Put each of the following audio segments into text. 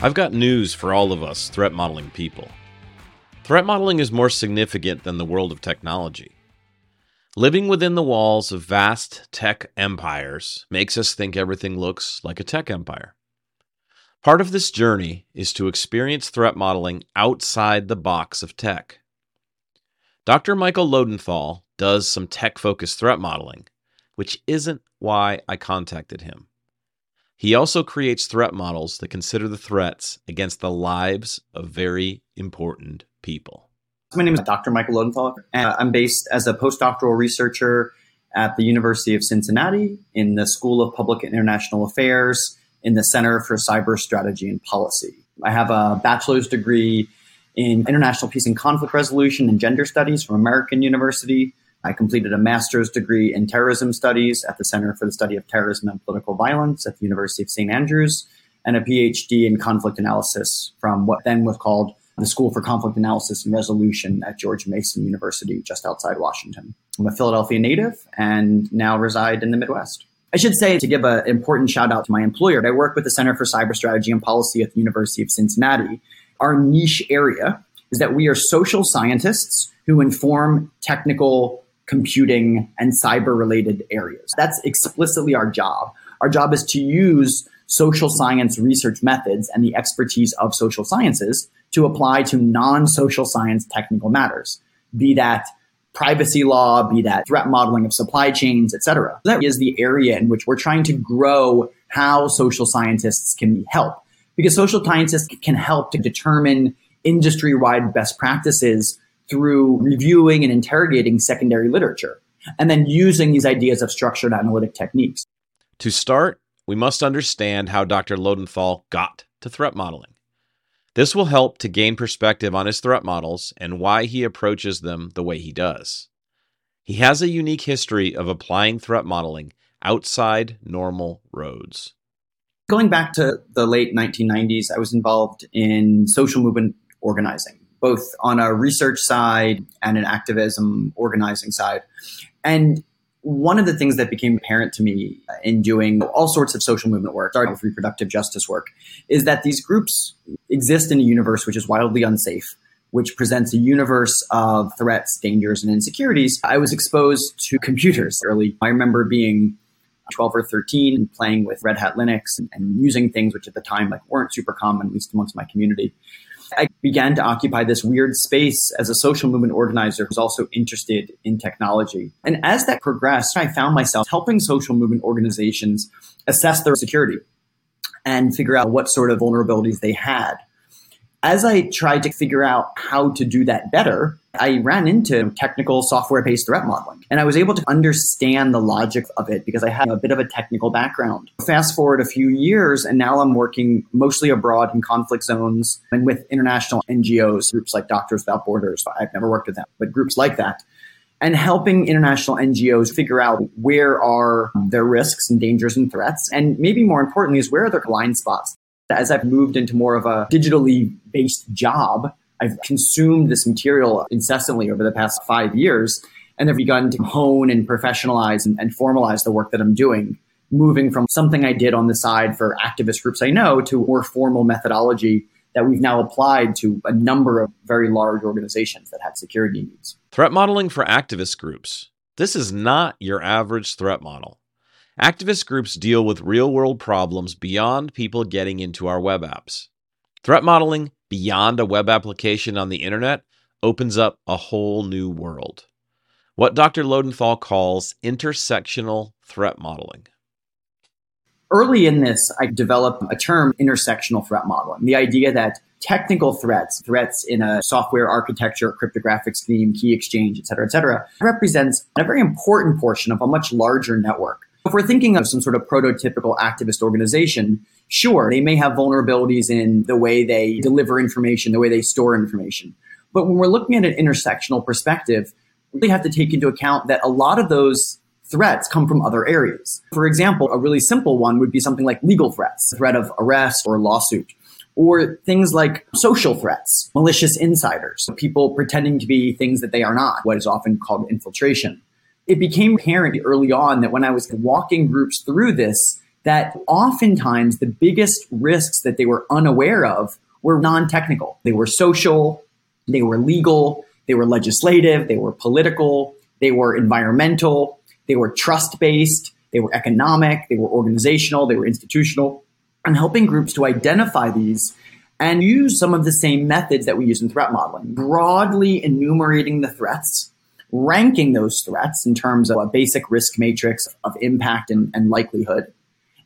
I've got news for all of us threat modeling people. Threat modeling is more significant than the world of technology. Living within the walls of vast tech empires makes us think everything looks like a tech empire. Part of this journey is to experience threat modeling outside the box of tech. Dr. Michael Loadenthal does some tech focused threat modeling, which isn't why I contacted him. He also creates threat models that consider the threats against the lives of very important people. My name is Dr. Michael Loadenthal, and I'm based as a postdoctoral researcher at the University of Cincinnati in the School of Public and International Affairs in the Center for Cyber Strategy and Policy. I have a bachelor's degree in international peace and conflict resolution and gender studies from American University, I completed a master's degree in terrorism studies at the Center for the Study of Terrorism and Political Violence at the University of St. Andrews, and a PhD in conflict analysis from what then was called the School for Conflict Analysis and Resolution at George Mason University, just outside Washington. I'm a Philadelphia native and now reside in the Midwest. I should say to give an important shout out to my employer, I work with the Center for Cyber Strategy and Policy at the University of Cincinnati. Our niche area is that we are social scientists who inform technical computing, and cyber related areas. That's explicitly our job. Our job is to use social science research methods and the expertise of social sciences to apply to non social science technical matters, be that privacy law, be that threat modeling of supply chains, et cetera. That is the area in which we're trying to grow how social scientists can help. Because social scientists can help to determine industry wide best practices through reviewing and interrogating secondary literature, and then using these ideas of structured analytic techniques. To start, we must understand how Dr. Loadenthal got to threat modeling. This will help to gain perspective on his threat models and why he approaches them the way he does. He has a unique history of applying threat modeling outside normal roads. Going back to the late 1990s, I was involved in social movement organizing both on a research side and an activism organizing side. And one of the things that became apparent to me in doing all sorts of social movement work, starting with reproductive justice work, is that these groups exist in a universe which is wildly unsafe, which presents a universe of threats, dangers, and insecurities. I was exposed to computers early. I remember being 12 or 13 and playing with Red Hat Linux and, and using things which at the time like weren't super common, at least amongst my community. I began to occupy this weird space as a social movement organizer who's also interested in technology. And as that progressed, I found myself helping social movement organizations assess their security and figure out what sort of vulnerabilities they had as I tried to figure out how to do that better, I ran into technical software based threat modeling. And I was able to understand the logic of it because I had a bit of a technical background. Fast forward a few years, and now I'm working mostly abroad in conflict zones and with international NGOs, groups like Doctors Without Borders. I've never worked with them, but groups like that. And helping international NGOs figure out where are their risks and dangers and threats. And maybe more importantly, is where are their blind spots? As I've moved into more of a digitally based job, I've consumed this material incessantly over the past five years and have begun to hone and professionalize and, and, formalize the work that I'm doing, moving from something I did on the side for activist groups I know to more formal methodology that we've now applied to a number of very large organizations that have security needs. Threat modeling for activist groups. This is not your average threat model. Activist groups deal with real world problems beyond people getting into our web apps. Threat modeling beyond a web application on the internet opens up a whole new world. What Dr. Loadenthal calls intersectional threat modeling. Early in this, I developed a term intersectional threat modeling. The idea that technical threats, threats in a software architecture, cryptographic scheme, key exchange, et cetera, et cetera, represents a very important portion of a much larger network if we're thinking of some sort of prototypical activist organization, sure, they may have vulnerabilities in the way they deliver information, the way they store information. But when we're looking at an intersectional perspective, we have to take into account that a lot of those threats come from other areas. For example, a really simple one would be something like legal threats, threat of arrest or lawsuit, or things like social threats, malicious insiders, people pretending to be things that they are not, what is often called infiltration it became apparent early on that when I was walking groups through this, that oftentimes the biggest risks that they were unaware of were non technical. They were social, they were legal, they were legislative, they were political, they were environmental, they were trust based, they were economic, they were organizational, they were institutional, and helping groups to identify these and use some of the same methods that we use in threat modeling, broadly enumerating the threats, ranking those threats in terms of a basic risk matrix of impact and, and likelihood,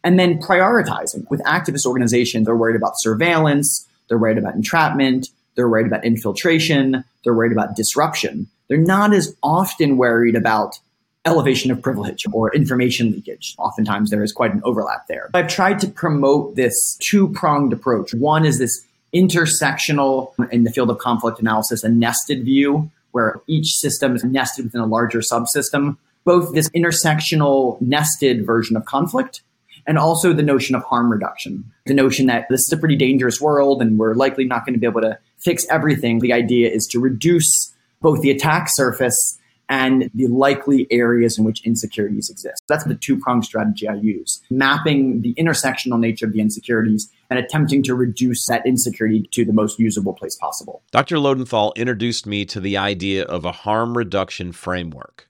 and then prioritizing. With activist organizations, they're worried about surveillance, they're worried about entrapment, they're worried about infiltration, they're worried about disruption. They're not as often worried about elevation of privilege or information leakage. Oftentimes there is quite an overlap there. I've tried to promote this two pronged approach. One is this intersectional in the field of conflict analysis, a nested view where each system is nested within a larger subsystem. Both this intersectional nested version of conflict and also the notion of harm reduction. The notion that this is a pretty dangerous world and we're likely not going to be able to fix everything. The idea is to reduce both the attack surface and the likely areas in which insecurities exist. That's the two pronged strategy I use mapping the intersectional nature of the insecurities and attempting to reduce that insecurity to the most usable place possible. Dr. Loadenthal introduced me to the idea of a harm reduction framework.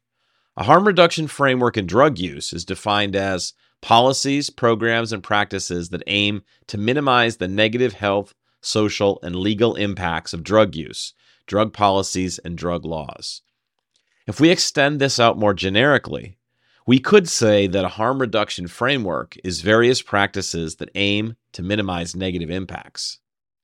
A harm reduction framework in drug use is defined as policies, programs, and practices that aim to minimize the negative health, social, and legal impacts of drug use, drug policies, and drug laws. If we extend this out more generically, we could say that a harm reduction framework is various practices that aim to minimize negative impacts.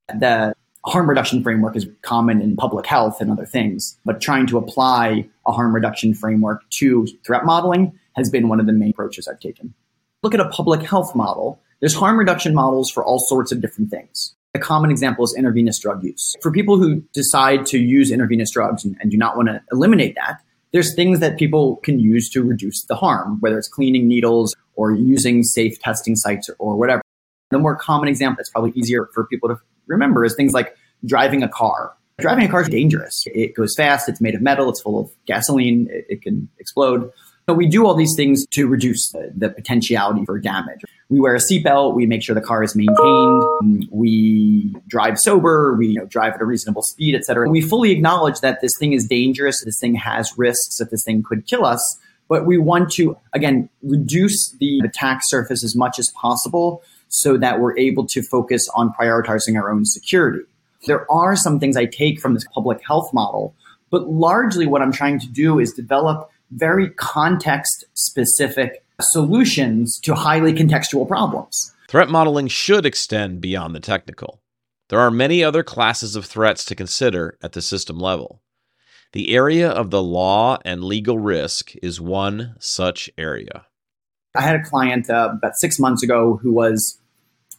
The harm reduction framework is common in public health and other things, but trying to apply a harm reduction framework to threat modeling has been one of the main approaches I've taken. Look at a public health model. There's harm reduction models for all sorts of different things. A common example is intravenous drug use. For people who decide to use intravenous drugs and, and do not want to eliminate that, there's things that people can use to reduce the harm, whether it's cleaning needles or using safe testing sites or, or whatever. The more common example that's probably easier for people to remember is things like driving a car. Driving a car is dangerous. It goes fast. It's made of metal. It's full of gasoline. It, it can explode. So we do all these things to reduce the, the potentiality for damage. We wear a seatbelt. We make sure the car is maintained. We drive sober. We you know, drive at a reasonable speed, etc. We fully acknowledge that this thing is dangerous. This thing has risks. That this thing could kill us. But we want to again reduce the attack surface as much as possible so that we're able to focus on prioritizing our own security. There are some things I take from this public health model, but largely what I'm trying to do is develop very context specific solutions to highly contextual problems. Threat modeling should extend beyond the technical. There are many other classes of threats to consider at the system level. The area of the law and legal risk is one such area. I had a client uh, about six months ago who was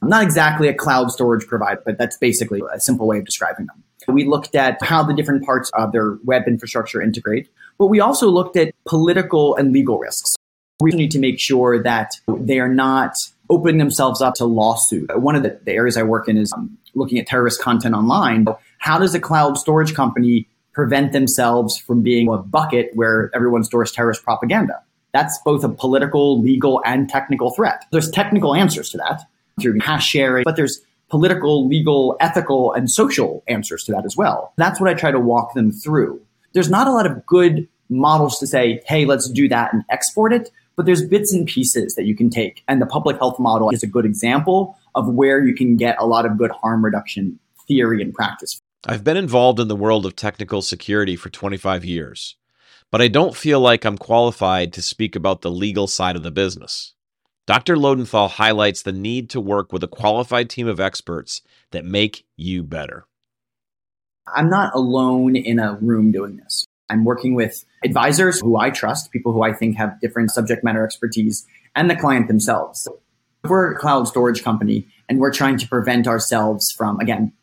not exactly a cloud storage provider, but that's basically a simple way of describing them. We looked at how the different parts of their web infrastructure integrate, but we also looked at political and legal risks. We need to make sure that they are not opening themselves up to lawsuit. One of the, the areas I work in is um, looking at terrorist content online. How does a cloud storage company prevent themselves from being a bucket where everyone stores terrorist propaganda? That's both a political, legal, and technical threat. There's technical answers to that through hash sharing, but there's political, legal, ethical, and social answers to that as well. That's what I try to walk them through. There's not a lot of good models to say, hey, let's do that and export it, but there's bits and pieces that you can take. And the public health model is a good example of where you can get a lot of good harm reduction theory and practice. I've been involved in the world of technical security for 25 years, but I don't feel like I'm qualified to speak about the legal side of the business. Dr. Loadenthal highlights the need to work with a qualified team of experts that make you better. I'm not alone in a room doing this. I'm working with advisors who I trust, people who I think have different subject matter expertise, and the client themselves. We're a cloud storage company and we're trying to prevent ourselves from, again,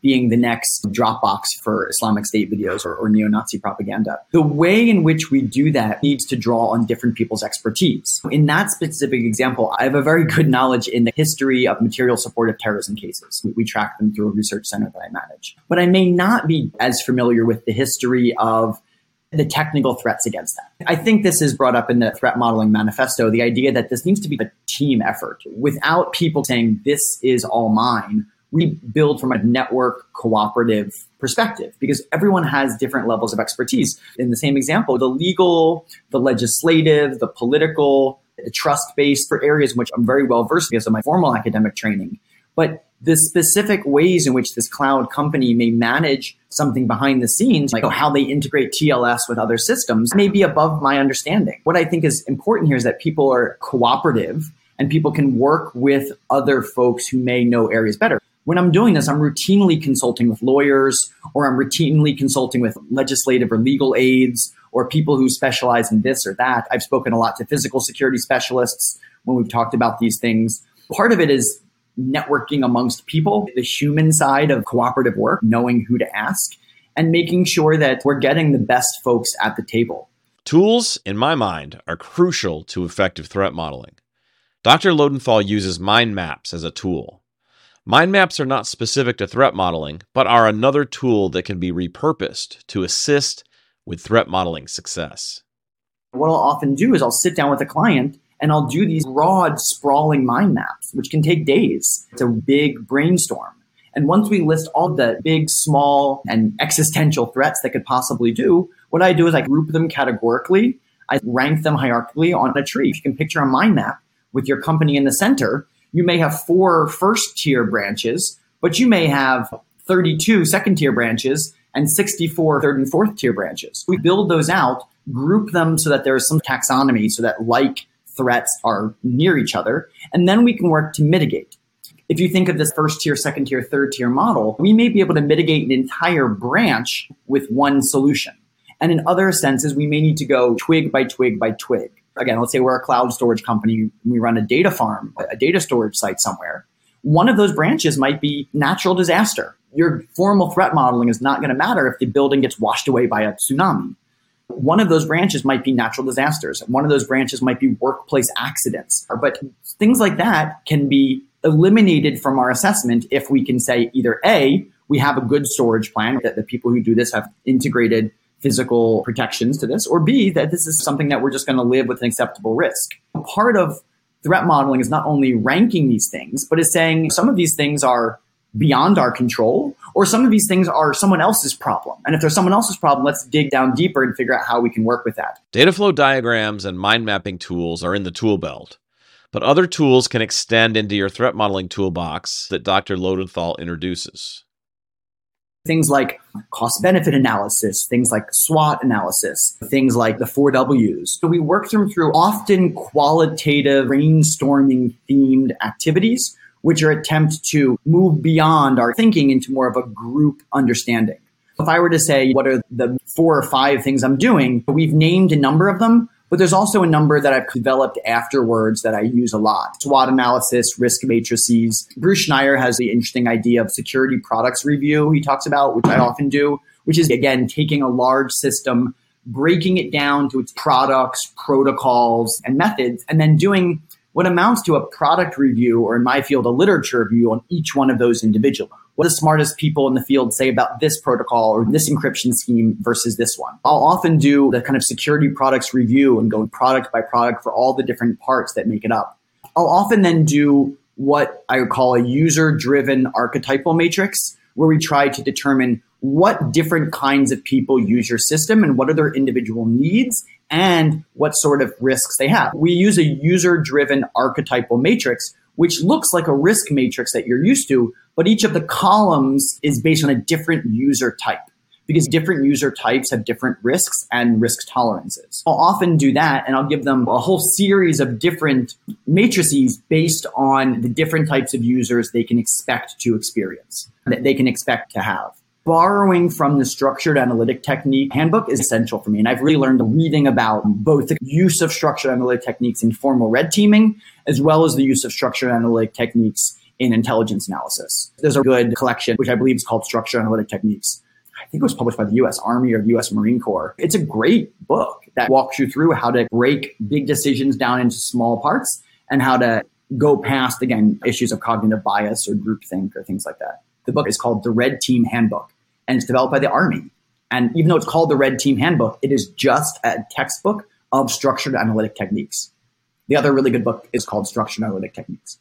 being the next Dropbox for Islamic State videos or, or neo Nazi propaganda. The way in which we do that needs to draw on different people's expertise. In that specific example, I have a very good knowledge in the history of material support of terrorism cases. We, we track them through a research center that I manage. But I may not be as familiar with the history of the technical threats against that. I think this is brought up in the threat modeling manifesto the idea that this needs to be a team effort without people saying, this is all mine. We build from a network cooperative perspective because everyone has different levels of expertise. In the same example, the legal, the legislative, the political, the trust based for areas in which I'm very well versed because of my formal academic training. But the specific ways in which this cloud company may manage something behind the scenes, like how they integrate TLS with other systems, may be above my understanding. What I think is important here is that people are cooperative and people can work with other folks who may know areas better. When I'm doing this, I'm routinely consulting with lawyers or I'm routinely consulting with legislative or legal aides or people who specialize in this or that. I've spoken a lot to physical security specialists when we've talked about these things. Part of it is networking amongst people, the human side of cooperative work, knowing who to ask, and making sure that we're getting the best folks at the table. Tools, in my mind, are crucial to effective threat modeling. Dr. Loadenthal uses mind maps as a tool. Mind maps are not specific to threat modeling, but are another tool that can be repurposed to assist with threat modeling success. What I'll often do is I'll sit down with a client and I'll do these broad, sprawling mind maps, which can take days. It's a big brainstorm. And once we list all the big, small, and existential threats that could possibly do, what I do is I group them categorically. I rank them hierarchically on a tree. If you can picture a mind map with your company in the center, you may have four first tier branches, but you may have 32 second tier branches and 64 third and fourth tier branches. We build those out, group them so that there's some taxonomy so that like threats are near each other, and then we can work to mitigate. If you think of this first tier, second tier, third tier model, we may be able to mitigate an entire branch with one solution. And in other senses, we may need to go twig by twig by twig. Again, let's say we're a cloud storage company, we run a data farm, a data storage site somewhere. One of those branches might be natural disaster. Your formal threat modeling is not going to matter if the building gets washed away by a tsunami. One of those branches might be natural disasters. One of those branches might be workplace accidents. But things like that can be eliminated from our assessment if we can say either A, we have a good storage plan, that the people who do this have integrated physical protections to this, or B, that this is something that we're just going to live with an acceptable risk. A part of threat modeling is not only ranking these things, but is saying some of these things are beyond our control, or some of these things are someone else's problem. And if there's someone else's problem, let's dig down deeper and figure out how we can work with that. Data flow diagrams and mind mapping tools are in the tool belt, but other tools can extend into your threat modeling toolbox that Dr. Loadenthal introduces. Things like cost benefit analysis, things like SWOT analysis, things like the four W's. So we work them through often qualitative brainstorming themed activities which are attempt to move beyond our thinking into more of a group understanding. If I were to say, what are the four or five things I'm doing? We've named a number of them, but there's also a number that I've developed afterwards that I use a lot. SWOT analysis, risk matrices. Bruce Schneier has the interesting idea of security products review he talks about, which I often do, which is again, taking a large system, breaking it down to its products, protocols, and methods, and then doing what amounts to a product review, or in my field, a literature review on each one of those individually. What the smartest people in the field say about this protocol or this encryption scheme versus this one. I'll often do the kind of security products review and go product by product for all the different parts that make it up. I'll often then do what I would call a user driven archetypal matrix, where we try to determine what different kinds of people use your system and what are their individual needs and what sort of risks they have. We use a user driven archetypal matrix, which looks like a risk matrix that you're used to, but each of the columns is based on a different user type because different user types have different risks and risk tolerances. I'll often do that and I'll give them a whole series of different matrices based on the different types of users they can expect to experience, that they can expect to have borrowing from the structured analytic technique handbook is essential for me. And I've really learned reading about both the use of structured analytic techniques in formal red teaming, as well as the use of structured analytic techniques in intelligence analysis. There's a good collection, which I believe is called Structured Analytic Techniques. I think it was published by the US Army or the US Marine Corps. It's a great book that walks you through how to break big decisions down into small parts and how to go past, again, issues of cognitive bias or groupthink or things like that. The book is called The Red Team Handbook, and it's developed by the Army. And even though it's called the Red Team Handbook, it is just a textbook of structured analytic techniques. The other really good book is called Structured Analytic Techniques.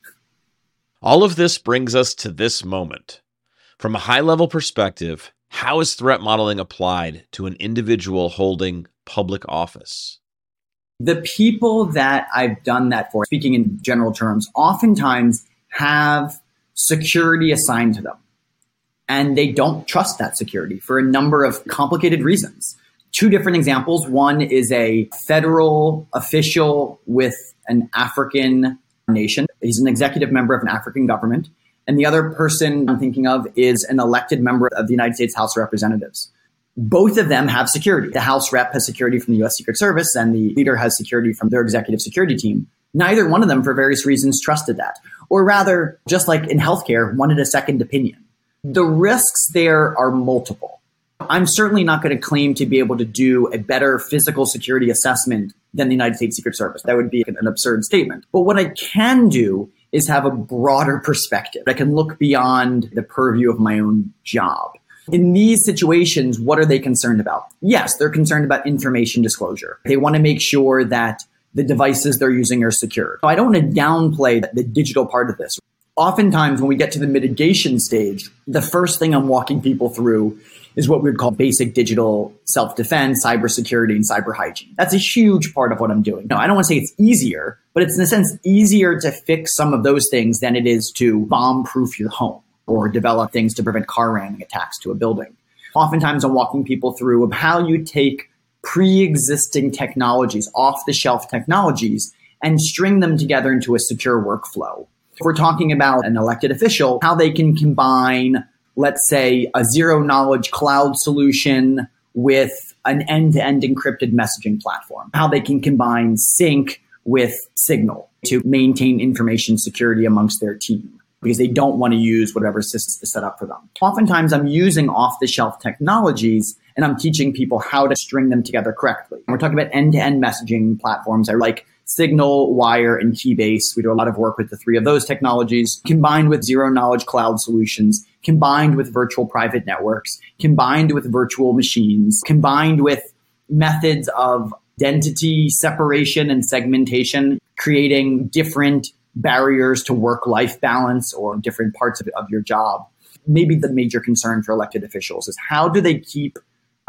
All of this brings us to this moment. From a high level perspective, how is threat modeling applied to an individual holding public office? The people that I've done that for, speaking in general terms, oftentimes have security assigned to them. And they don't trust that security for a number of complicated reasons. Two different examples. One is a federal official with an African nation. He's an executive member of an African government. And the other person I'm thinking of is an elected member of the United States House of Representatives. Both of them have security. The House rep has security from the US Secret Service, and the leader has security from their executive security team. Neither one of them, for various reasons, trusted that. Or rather, just like in healthcare, wanted a second opinion. The risks there are multiple. I'm certainly not going to claim to be able to do a better physical security assessment than the United States Secret Service. That would be an absurd statement. But what I can do is have a broader perspective. I can look beyond the purview of my own job. In these situations, what are they concerned about? Yes, they're concerned about information disclosure. They want to make sure that the devices they're using are secure. So I don't want to downplay the digital part of this. Oftentimes, when we get to the mitigation stage, the first thing I'm walking people through is what we would call basic digital self defense, cybersecurity, and cyber hygiene. That's a huge part of what I'm doing. No, I don't want to say it's easier, but it's in a sense easier to fix some of those things than it is to bomb proof your home or develop things to prevent car ramming attacks to a building. Oftentimes, I'm walking people through of how you take pre existing technologies, off the shelf technologies, and string them together into a secure workflow. If we're talking about an elected official, how they can combine let's say, a zero knowledge cloud solution with an end to end encrypted messaging platform, how they can combine sync with signal to maintain information security amongst their team because they don't want to use whatever system is set up for them. Oftentimes, I'm using off the shelf technologies and I'm teaching people how to string them together correctly. We're talking about end to end messaging platforms. I like Signal, Wire, and Keybase. We do a lot of work with the three of those technologies, combined with zero knowledge cloud solutions, combined with virtual private networks, combined with virtual machines, combined with methods of identity separation and segmentation, creating different barriers to work life balance or different parts of, of your job. Maybe the major concern for elected officials is how do they keep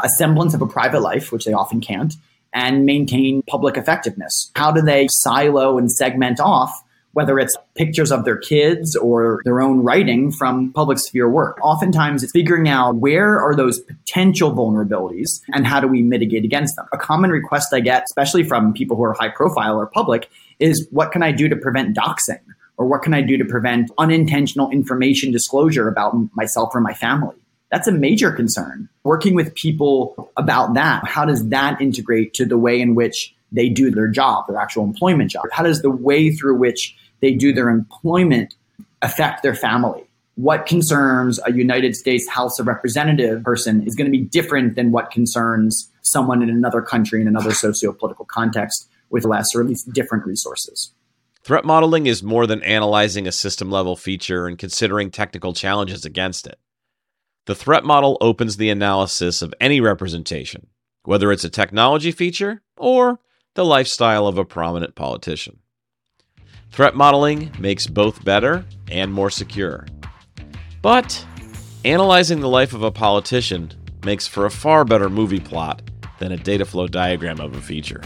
a semblance of a private life, which they often can't, and maintain public effectiveness? How do they silo and segment off, whether it's pictures of their kids or their own writing from public sphere work? Oftentimes it's figuring out where are those potential vulnerabilities and how do we mitigate against them? A common request I get, especially from people who are high profile or public, is what can I do to prevent doxing? Or what can I do to prevent unintentional information disclosure about myself or my family? That's a major concern. Working with people about that, how does that integrate to the way in which they do their job, their actual employment job? How does the way through which they do their employment affect their family? What concerns a United States House of Representative person is going to be different than what concerns someone in another country in another socio-political context with less or at least different resources. Threat modeling is more than analyzing a system level feature and considering technical challenges against it. The threat model opens the analysis of any representation, whether it's a technology feature or the lifestyle of a prominent politician. Threat modeling makes both better and more secure. But analyzing the life of a politician makes for a far better movie plot than a data flow diagram of a feature.